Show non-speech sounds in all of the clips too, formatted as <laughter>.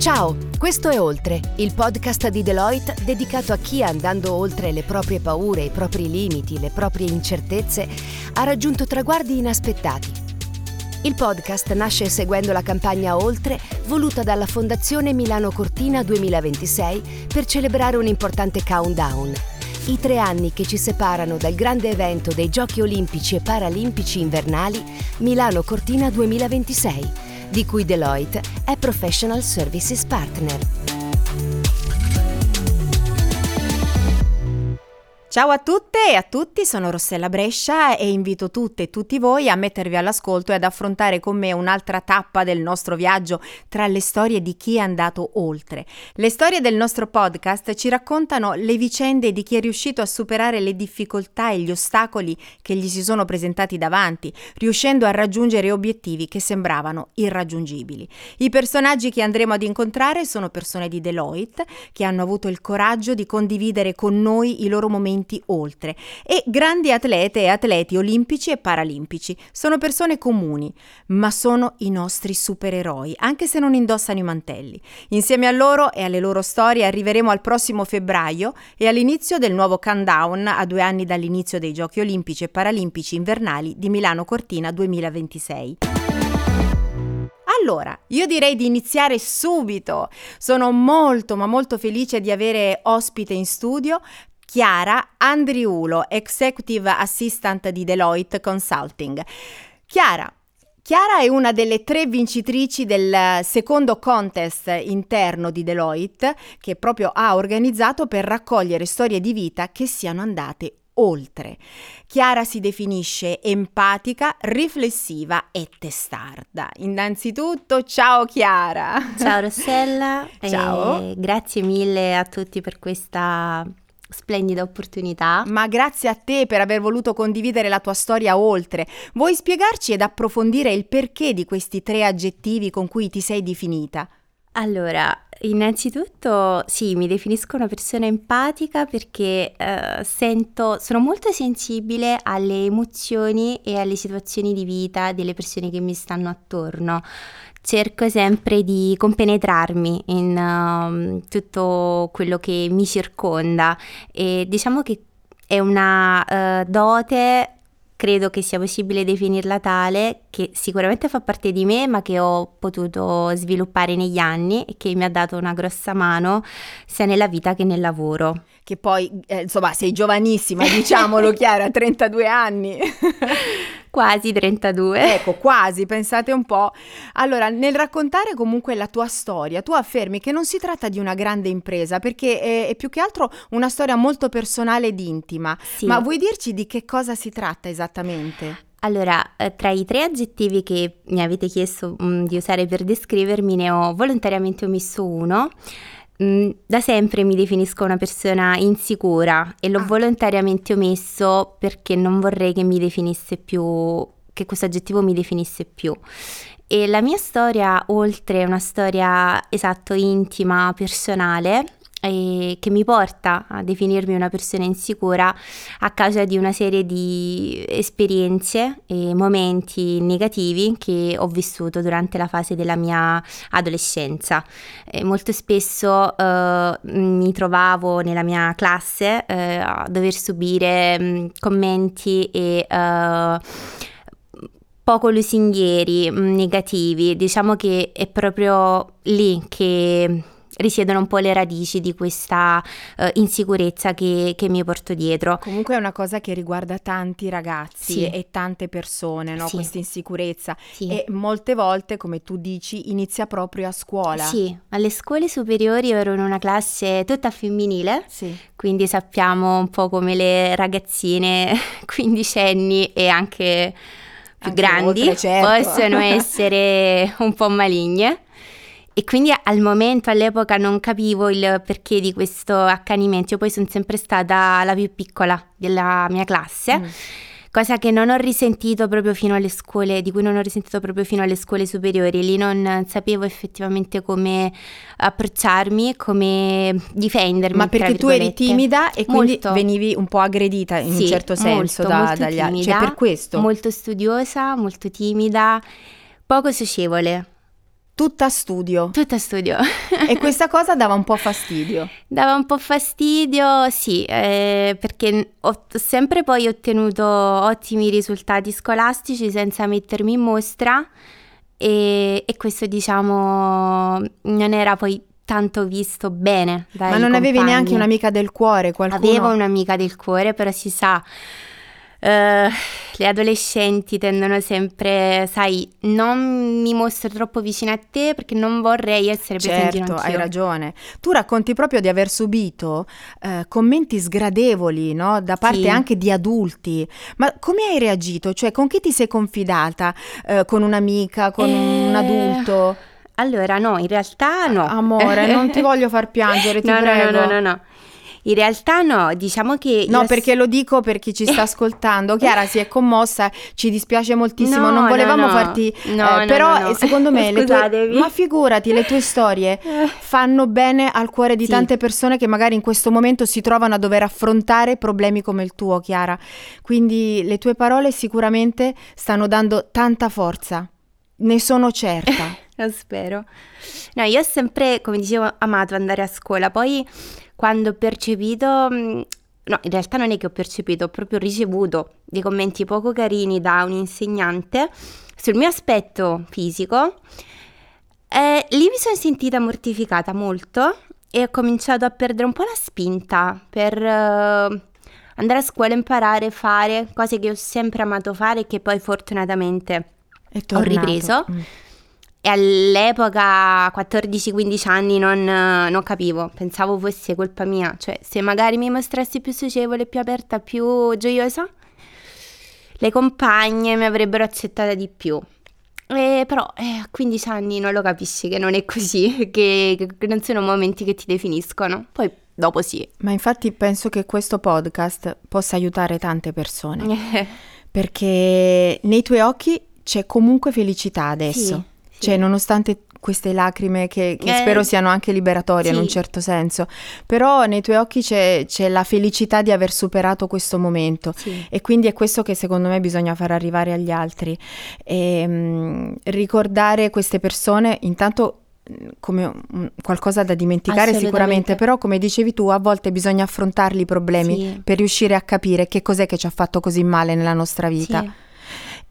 Ciao, questo è Oltre, il podcast di Deloitte dedicato a chi andando oltre le proprie paure, i propri limiti, le proprie incertezze, ha raggiunto traguardi inaspettati. Il podcast nasce seguendo la campagna Oltre voluta dalla Fondazione Milano Cortina 2026 per celebrare un importante countdown. I tre anni che ci separano dal grande evento dei Giochi Olimpici e Paralimpici invernali Milano Cortina 2026 di cui Deloitte è Professional Services Partner. Ciao a tutte e a tutti, sono Rossella Brescia e invito tutte e tutti voi a mettervi all'ascolto e ad affrontare con me un'altra tappa del nostro viaggio tra le storie di chi è andato oltre. Le storie del nostro podcast ci raccontano le vicende di chi è riuscito a superare le difficoltà e gli ostacoli che gli si sono presentati davanti, riuscendo a raggiungere obiettivi che sembravano irraggiungibili. I personaggi che andremo ad incontrare sono persone di Deloitte che hanno avuto il coraggio di condividere con noi i loro momenti momenti oltre e grandi atlete e atleti olimpici e paralimpici. Sono persone comuni, ma sono i nostri supereroi, anche se non indossano i mantelli. Insieme a loro e alle loro storie arriveremo al prossimo febbraio e all'inizio del nuovo countdown a due anni dall'inizio dei Giochi olimpici e paralimpici invernali di Milano Cortina 2026. Allora, io direi di iniziare subito. Sono molto ma molto felice di avere ospite in studio Chiara Andriulo, Executive Assistant di Deloitte Consulting. Chiara, Chiara è una delle tre vincitrici del secondo contest interno di Deloitte che proprio ha organizzato per raccogliere storie di vita che siano andate oltre. Chiara si definisce empatica, riflessiva e testarda. Innanzitutto, ciao Chiara. Ciao Rossella. <laughs> Ciao. grazie mille a tutti per questa Splendida opportunità. Ma grazie a te per aver voluto condividere la tua storia oltre. Vuoi spiegarci ed approfondire il perché di questi tre aggettivi con cui ti sei definita? Allora, innanzitutto sì, mi definisco una persona empatica perché eh, sento, sono molto sensibile alle emozioni e alle situazioni di vita delle persone che mi stanno attorno. Cerco sempre di compenetrarmi in uh, tutto quello che mi circonda e diciamo che è una uh, dote credo che sia possibile definirla tale, che sicuramente fa parte di me, ma che ho potuto sviluppare negli anni e che mi ha dato una grossa mano sia nella vita che nel lavoro. Che poi, eh, insomma, sei giovanissima, diciamolo <laughs> Chiara, 32 anni. <laughs> Quasi 32. Ecco, quasi, pensate un po'. Allora, nel raccontare comunque la tua storia, tu affermi che non si tratta di una grande impresa, perché è, è più che altro una storia molto personale ed intima. Sì. Ma vuoi dirci di che cosa si tratta esattamente? Allora, eh, tra i tre aggettivi che mi avete chiesto mh, mm, di usare per descrivermi, ne ho volontariamente omesso uno. Mm, da sempre mi definisco una persona insicura e l'ho ah. volontariamente omesso perché non vorrei che mi definisse più, che questo aggettivo mi definisse più. E la mia storia, oltre a una storia esatto intima, personale, e che mi porta a definirmi una persona insicura a causa di una serie di esperienze e momenti negativi che ho vissuto durante la fase della mia adolescenza. E molto spesso eh, mi trovavo nella mia classe eh, a dover subire mh, mm, commenti e eh, poco lusinghieri, mh, negativi. Diciamo che è proprio lì che risiedono un po' le radici di questa uh, insicurezza che, che, mi porto dietro. Comunque è una cosa che riguarda tanti ragazzi sì. e tante persone, no? sì. questa insicurezza. Sì. E molte volte, come tu dici, inizia proprio a scuola. Sì, alle scuole superiori ero in una classe tutta femminile, sì. quindi sappiamo un po' come le ragazzine <laughs> quindicenni e anche più anche grandi oltre, certo. possono <laughs> essere un po' maligne. E quindi al momento, all'epoca, non capivo il perché di questo accanimento. Io poi sono sempre stata la più piccola della mia classe. Mm. Cosa che non ho risentito proprio fino alle scuole, di cui non ho risentito proprio fino alle scuole superiori. Lì non sapevo effettivamente come approcciarmi, come difendermi. Ma perché tu eri timida e quindi molto. venivi un po' aggredita in sì, un certo senso molto, da, molto dagli altri. Cioè per questo. Molto studiosa, molto timida, poco socievole tutta studio. Tutta studio. <laughs> e questa cosa dava un po' fastidio. Dava un po' fastidio, sì, eh, perché ho sempre poi ottenuto ottimi risultati scolastici senza mettermi in mostra e, e questo diciamo non era poi tanto visto bene Ma non compagni. avevi neanche un'amica del cuore, qualcuno? Avevo un'amica del cuore, però si sa, Uh, le adolescenti tendono sempre, sai, non mi mostro troppo vicina a te perché non vorrei essere presente certo, hai ragione. Tu racconti proprio di aver subito uh, commenti sgradevoli, no? Da parte sì. anche di adulti. Ma come hai reagito? Cioè, con chi ti sei confidata? Uh, con un'amica, con eh... un adulto? Allora, no, in realtà no. Amore, non ti <laughs> voglio far piangere, ti no, prego. No, no, no, no. In realtà no, diciamo che... No, perché lo dico per chi ci sta <laughs> ascoltando. Chiara si è commossa, ci dispiace moltissimo, no, non volevamo no, no. farti... Eh, però secondo me <laughs> le tue... Ma figurati, le tue storie <laughs> fanno bene al cuore di sì. tante persone che magari in questo momento si trovano a dover affrontare problemi come il tuo, Chiara. Quindi le tue parole sicuramente stanno dando tanta forza. Ne sono certa. Lo spero. No, io ho sempre, come dicevo, amato andare a scuola. Poi quando ho percepito, mm, no, in realtà non è che ho percepito, ho proprio ricevuto dei commenti poco carini da un insegnante sul mio aspetto fisico. E lì mi sono sentita mortificata molto e ho cominciato a perdere un po' la spinta per uh, andare a scuola, imparare, fare cose che ho sempre amato fare e che poi fortunatamente ho ripreso. Mm. E all'epoca, 14-15 anni, non, non, capivo, pensavo fosse colpa mia. Cioè, se magari mi mostrassi più socievole, più aperta, più gioiosa, le compagne mi avrebbero accettata di più. E però eh, a 15 anni non lo capisci che non è così, <laughs> che, che non sono momenti che ti definiscono. Poi dopo sì. Ma infatti penso che questo podcast possa aiutare tante persone. <laughs> perché nei tuoi occhi c'è comunque felicità adesso. Sì. Cioè, nonostante queste lacrime che, che eh, spero siano anche liberatorie sì. in un certo senso, però nei tuoi occhi c'è, c'è la felicità di aver superato questo momento sì. e quindi è questo che secondo me bisogna far arrivare agli altri. E, mh, mm, ricordare queste persone intanto come qualcosa da dimenticare sicuramente, però come dicevi tu, a volte bisogna affrontarli i problemi sì. per riuscire a capire che cos'è che ci ha fatto così male nella nostra vita. Sì.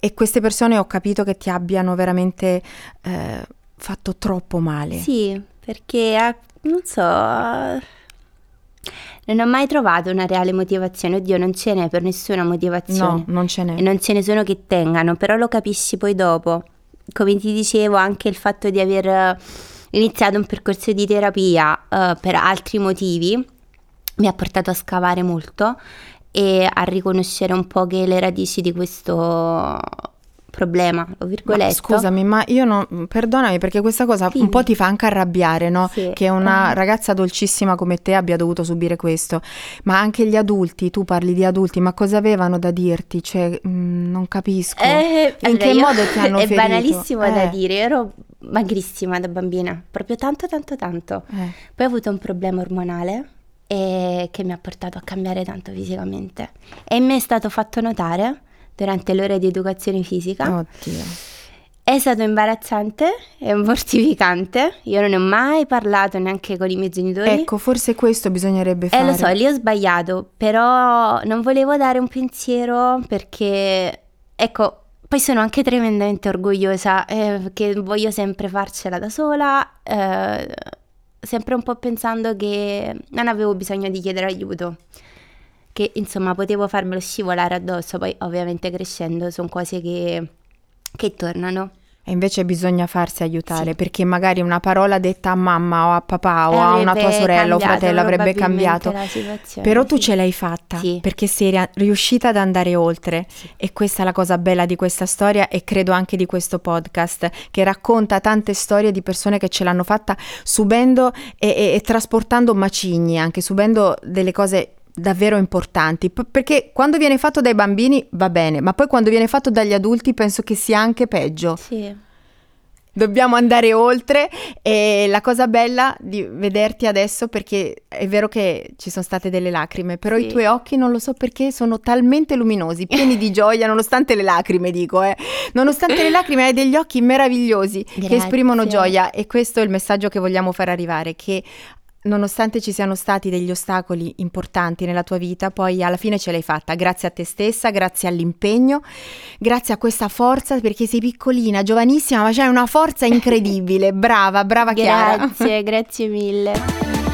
E queste persone ho capito che ti abbiano veramente eh, fatto troppo male. Sì, perché non so, non ho mai trovato una reale motivazione. Oddio, non ce n'è per nessuna motivazione. No, non ce n'è. E non ce ne sono che tengano, però lo capisci poi dopo. Come ti dicevo, anche il fatto di aver iniziato un percorso di terapia uh, per altri motivi mi ha portato a scavare molto e a riconoscere un po' che le radici di questo problema, Ma scusami, ma io non, perdonami perché questa cosa sì. un po' ti fa anche arrabbiare, no? Sì. Che una eh. ragazza dolcissima come te abbia dovuto subire questo. Ma anche gli adulti, tu parli di adulti, ma cosa avevano da dirti? Cioè, mh, mm, non capisco. Eh, In che io, modo ti <laughs> hanno è ferito? È banalissimo eh. da dire, ero magrissima da bambina, proprio tanto tanto tanto. Eh. Poi ho avuto un problema ormonale e che mi ha portato a cambiare tanto fisicamente. E mi è stato fatto notare durante l'ora di educazione fisica. Oddio. È stato imbarazzante e mortificante. Io non ne ho mai parlato neanche con i miei genitori. Ecco, forse questo bisognerebbe fare. Eh, lo so, lì ho sbagliato, però non volevo dare un pensiero perché, ecco, poi sono anche tremendamente orgogliosa eh, perché voglio sempre farcela da sola. Eh, sempre un po' pensando che non avevo bisogno di chiedere aiuto, che insomma potevo farmelo scivolare addosso, poi ovviamente crescendo sono cose che, che tornano. E invece bisogna farsi aiutare sì. perché magari una parola detta a mamma o a papà o a una tua sorella o fratello avrebbe cambiato. Però tu sì. ce l'hai fatta sì. perché sei riuscita ad andare oltre e questa è la cosa bella di questa storia e credo anche di questo podcast che racconta tante storie di persone che ce l'hanno fatta subendo e, e, e trasportando macigni, anche subendo delle cose davvero importanti, P- perché quando viene fatto dai bambini va bene, ma poi quando viene fatto dagli adulti penso che sia anche peggio. Sì. dobbiamo andare oltre e la cosa bella di vederti adesso perché è vero che ci sono state delle lacrime, però sì. i tuoi occhi non lo so perché sono talmente luminosi, pieni di gioia, nonostante le lacrime dico, eh. Nonostante le lacrime hai degli occhi meravigliosi Grazie. che esprimono gioia e questo è il messaggio che vogliamo far arrivare che nonostante ci siano stati degli ostacoli importanti nella tua vita, poi alla fine ce l'hai fatta, grazie a te stessa, grazie all'impegno, grazie a questa forza, perché sei piccolina, giovanissima, ma c'hai una forza incredibile, brava, brava Chiara. Grazie, grazie mille.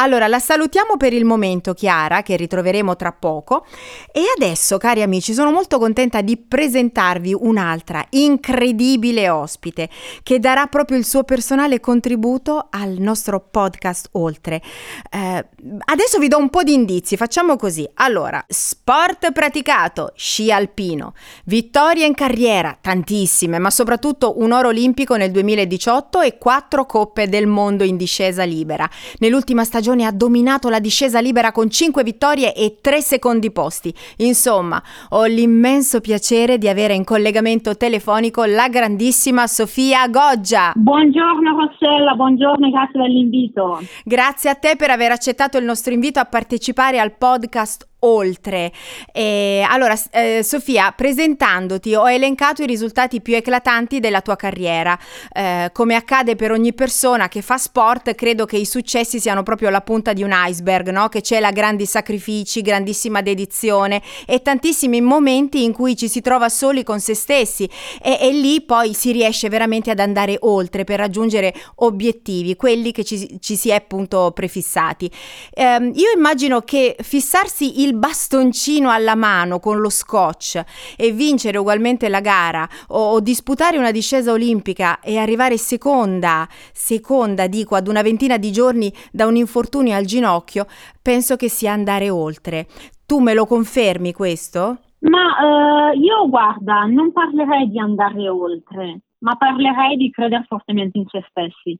Allora, la salutiamo per il momento Chiara, che ritroveremo tra poco. E adesso, cari amici, sono molto contenta di presentarvi un'altra incredibile ospite che darà proprio il suo personale contributo al nostro podcast Oltre. Eh, adesso vi do un po' di indizi, facciamo così. Allora, sport praticato, sci alpino, vittorie in carriera, tantissime, ma soprattutto un oro olimpico nel 2018 e quattro coppe del mondo in discesa libera. Nell'ultima stagione stagione ha dominato la discesa libera con 5 vittorie e 3 secondi posti. Insomma, ho l'immenso piacere di avere in collegamento telefonico la grandissima Sofia Goggia. Buongiorno Rossella, buongiorno, grazie dell'invito. Grazie a te per aver accettato il nostro invito a partecipare al podcast oltre. E allora, eh, Sofia, presentandoti ho elencato i risultati più eclatanti della tua carriera. Eh, come accade per ogni persona che fa sport, credo che i successi siano proprio la punta di un iceberg, no? Che c'è la grandi sacrifici, grandissima dedizione e tantissimi momenti in cui ci si trova soli con se stessi e, e lì poi si riesce veramente ad andare oltre per raggiungere obiettivi, quelli che ci, ci si è appunto prefissati. Eh, io immagino che fissarsi il il bastoncino alla mano con lo scotch e vincere ugualmente la gara o, o disputare una discesa olimpica e arrivare seconda, seconda dico, ad una ventina di giorni da un infortunio al ginocchio, penso che sia andare oltre. Tu me lo confermi questo? Ma uh, io guarda, non parlerei di andare oltre, ma parlerei di credere fortemente in se stessi.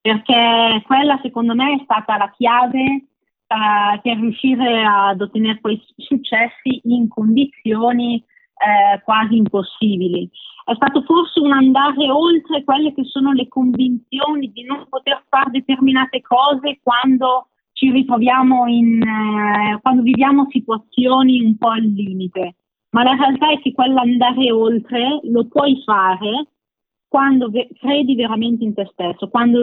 Perché quella secondo me è stata la chiave uh, per riuscire ad ottenere quei successi in condizioni eh, quasi impossibili. È stato forse un andare oltre quelle che sono le convinzioni di non poter fare determinate cose quando ci ritroviamo in, eh, quando viviamo situazioni un po' al limite. Ma la realtà è che quell'andare oltre lo puoi fare quando ve- credi veramente in te stesso, quando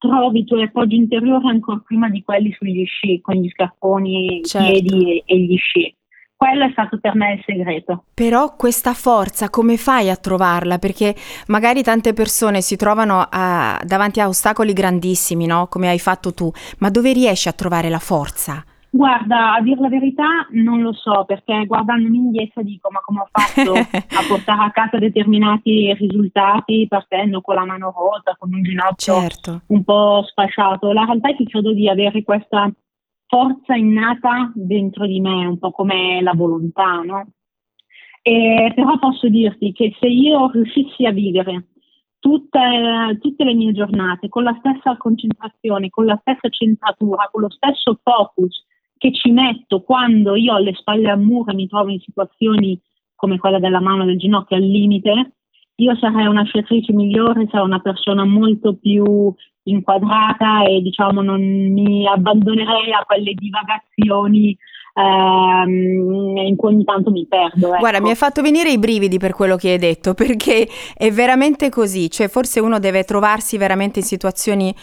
trovi i tuoi appoggi interiori ancora prima di quelli sugli sci, con gli scarponi, certo. i piedi e, e gli sci. Quello è stato per me il segreto. Però questa forza come fai a trovarla? Perché magari tante persone si trovano a, davanti a ostacoli grandissimi, no? Come hai fatto tu, ma dove riesci a trovare la forza? Guarda, a dire la verità non lo so, perché guardandomi indietro dico ma come ho fatto <laughs> a portare a casa determinati risultati partendo con la mano rotta, con un ginocchio certo. un po' sfasciato. La realtà è che credo di avere questa forza innata dentro di me, un po' come la volontà, no? E, però posso dirti che se io riuscissi a vivere tutte, tutte, le mie giornate con la stessa concentrazione, con la stessa centratura, con lo stesso focus che ci metto quando io ho le spalle a muro mi trovo in situazioni come quella della mano del ginocchio al limite, io sarei una sciatrice migliore, sarei una persona molto più inquadrata e diciamo non mi abbandonerei a quelle divagazioni ehm, in cui ogni tanto mi perdo. Ecco. Guarda, mi hai fatto venire i brividi per quello che hai detto, <laughs> perché è veramente così, cioè forse uno deve trovarsi veramente in situazioni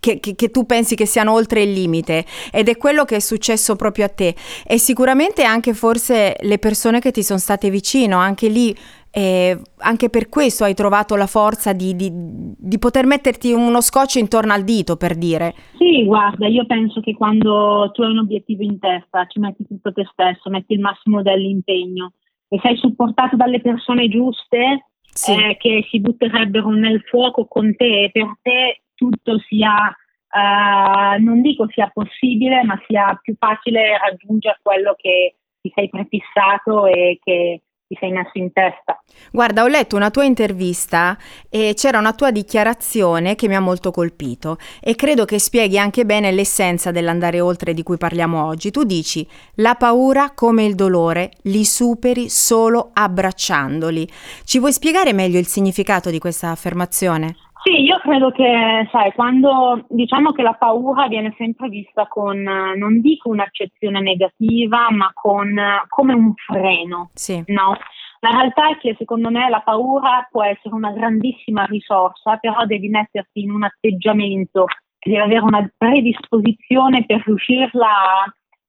che, che, che, tu pensi che siano oltre il limite ed è quello che è successo proprio a te e sicuramente anche forse le persone che ti sono state vicino, anche lì eh, anche per questo hai trovato la forza di, di, di, poter metterti uno scotch intorno al dito, per dire. Sì, guarda, io penso che quando tu hai un obiettivo in testa, ci metti tutto te stesso, metti il massimo dell'impegno e sei supportato dalle persone giuste sì. eh, che si butterebbero nel fuoco con te e per te tutto sia, uh, non dico sia possibile, ma sia più facile raggiungere quello che ti sei prefissato e che ti sei messo in testa. Guarda, ho letto una tua intervista e c'era una tua dichiarazione che mi ha molto colpito e credo che spieghi anche bene l'essenza dell'andare oltre di cui parliamo oggi. Tu dici, la paura come il dolore li superi solo abbracciandoli. Ci vuoi spiegare meglio il significato di questa affermazione? Sì, io credo che, sai, quando diciamo che la paura viene sempre vista con, non dico un'accezione negativa, ma con come un freno, sì. no? La realtà è che secondo me la paura può essere una grandissima risorsa, però devi metterti in un atteggiamento, devi avere una predisposizione per riuscirla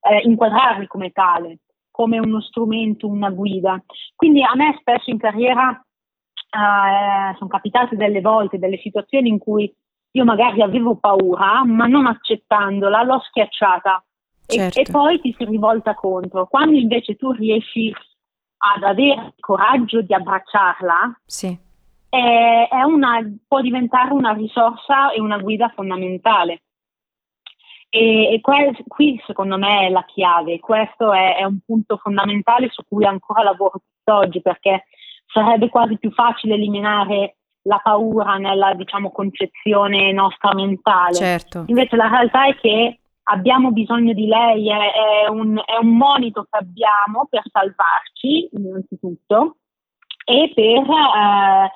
a eh, inquadrarli come tale, come uno strumento, una guida. Quindi a me spesso in carriera eh, sono capitate delle volte delle situazioni in cui io magari avevo paura, ma non accettandola l'ho schiacciata certo. e, e, poi ti si rivolta contro. Quando invece tu riesci ad avere il coraggio di abbracciarla, sì. è, è una, può diventare una risorsa e una guida fondamentale. E, e que- qui secondo me è la chiave, questo è, è, un punto fondamentale su cui ancora lavoro tutt'oggi perché sarebbe quasi più facile eliminare la paura nella diciamo, concezione nostra mentale. Certo. Invece la realtà è che abbiamo bisogno di lei, è, è, un, è un monito che abbiamo per salvarci innanzitutto e per eh,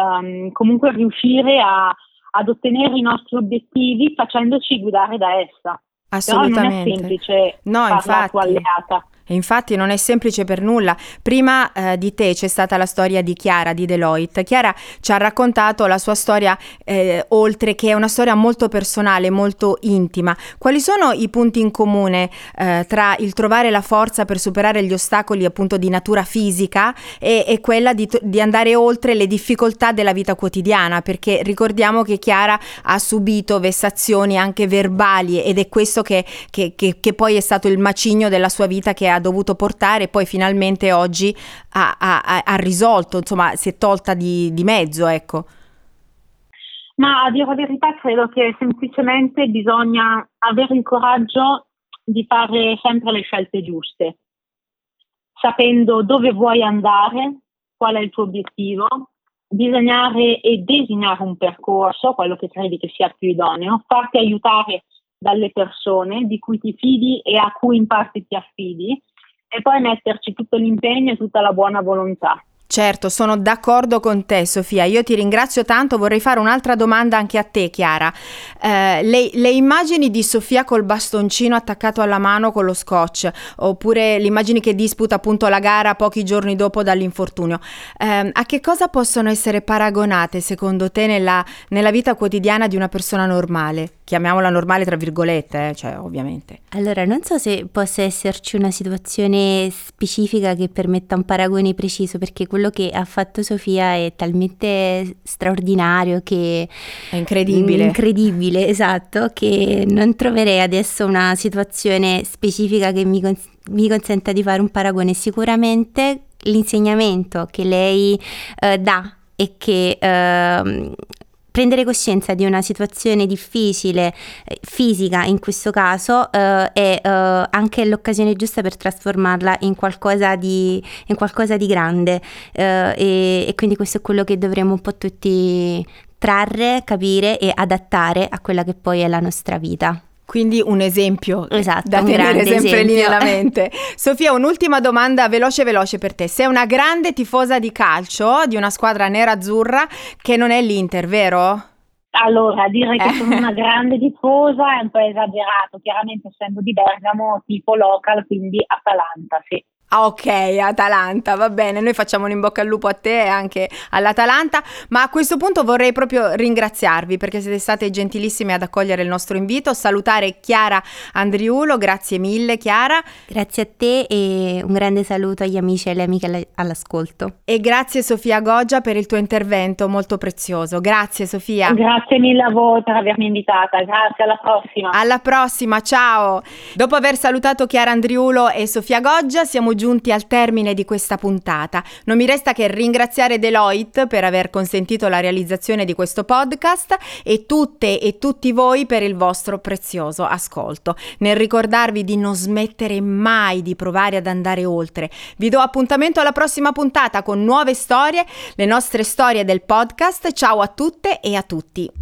um, comunque riuscire a, ad ottenere i nostri obiettivi facendoci guidare da essa. Assolutamente. Però non è semplice no, infatti. alleata. Infatti non è semplice per nulla. Prima eh, di te c'è stata la storia di Chiara di Deloitte. Chiara ci ha raccontato la sua storia eh, oltre che è una storia molto personale, molto intima. Quali sono i punti in comune eh, tra il trovare la forza per superare gli ostacoli appunto di natura fisica e, e quella di, di, andare oltre le difficoltà della vita quotidiana? Perché ricordiamo che Chiara ha subito vessazioni anche verbali ed è questo che, che, che, che poi è stato il macigno della sua vita che ha dovuto portare e poi finalmente oggi ha, ha, ha risolto, insomma si è tolta di, di mezzo, ecco. Ma a dire la verità credo che semplicemente bisogna avere il coraggio di fare sempre le scelte giuste, sapendo dove vuoi andare, qual è il tuo obiettivo, disegnare e disegnare un percorso, quello che credi che sia più idoneo, farti aiutare dalle persone di cui ti fidi e a cui in parte ti affidi e poi metterci tutto l'impegno e tutta la buona volontà. Certo, sono d'accordo con te Sofia, io ti ringrazio tanto, vorrei fare un'altra domanda anche a te Chiara. Eh, le, le, immagini di Sofia col bastoncino attaccato alla mano con lo scotch, oppure le immagini che disputa appunto la gara pochi giorni dopo dall'infortunio, eh, a che cosa possono essere paragonate secondo te nella, nella vita quotidiana di una persona normale? chiamiamola normale tra virgolette, eh, cioè ovviamente. Allora, non so se possa esserci una situazione specifica che permetta un paragone preciso, perché quello che ha fatto Sofia è talmente straordinario che... È incredibile. Incredibile, esatto, che non troverei adesso una situazione specifica che mi, cons- mi consenta di fare un paragone. Sicuramente l'insegnamento che lei eh, dà e che eh, prendere coscienza di una situazione difficile, eh, fisica in questo caso, eh, è eh, anche l'occasione giusta per trasformarla in qualcosa di, in qualcosa di grande eh, e, e quindi questo è quello che dovremmo un po' tutti trarre, capire e adattare a quella che poi è la nostra vita. Quindi un esempio esatto, da tenere sempre esempio. lì nella <laughs> mente. Sofia, un'ultima domanda veloce veloce per te. Sei una grande tifosa di calcio di una squadra nera-azzurra che non è l'Inter, vero? Allora, dire che sono una grande tifosa è un po' esagerato, chiaramente essendo di Bergamo, tipo local, quindi Atalanta, sì. Ah, ok, Atalanta, va bene, noi facciamo un in bocca al lupo a te e anche all'Atalanta, ma a questo punto vorrei proprio ringraziarvi perché siete state gentilissime ad accogliere il nostro invito, salutare Chiara Andriulo, grazie mille Chiara. Grazie a te e un grande saluto agli amici e alle amiche all'ascolto. E grazie Sofia Goggia per il tuo intervento molto prezioso, grazie Sofia. Grazie mille a voi per avermi invitata, grazie, alla prossima. Alla prossima, ciao. Dopo aver salutato Chiara Andriulo e Sofia Goggia siamo giunti giunti al termine di questa puntata. Non mi resta che ringraziare Deloitte per aver consentito la realizzazione di questo podcast e tutte e tutti voi per il vostro prezioso ascolto. Nel ricordarvi di non smettere mai di provare ad andare oltre. Vi do appuntamento alla prossima puntata con nuove storie, le nostre storie del podcast. Ciao a tutte e a tutti.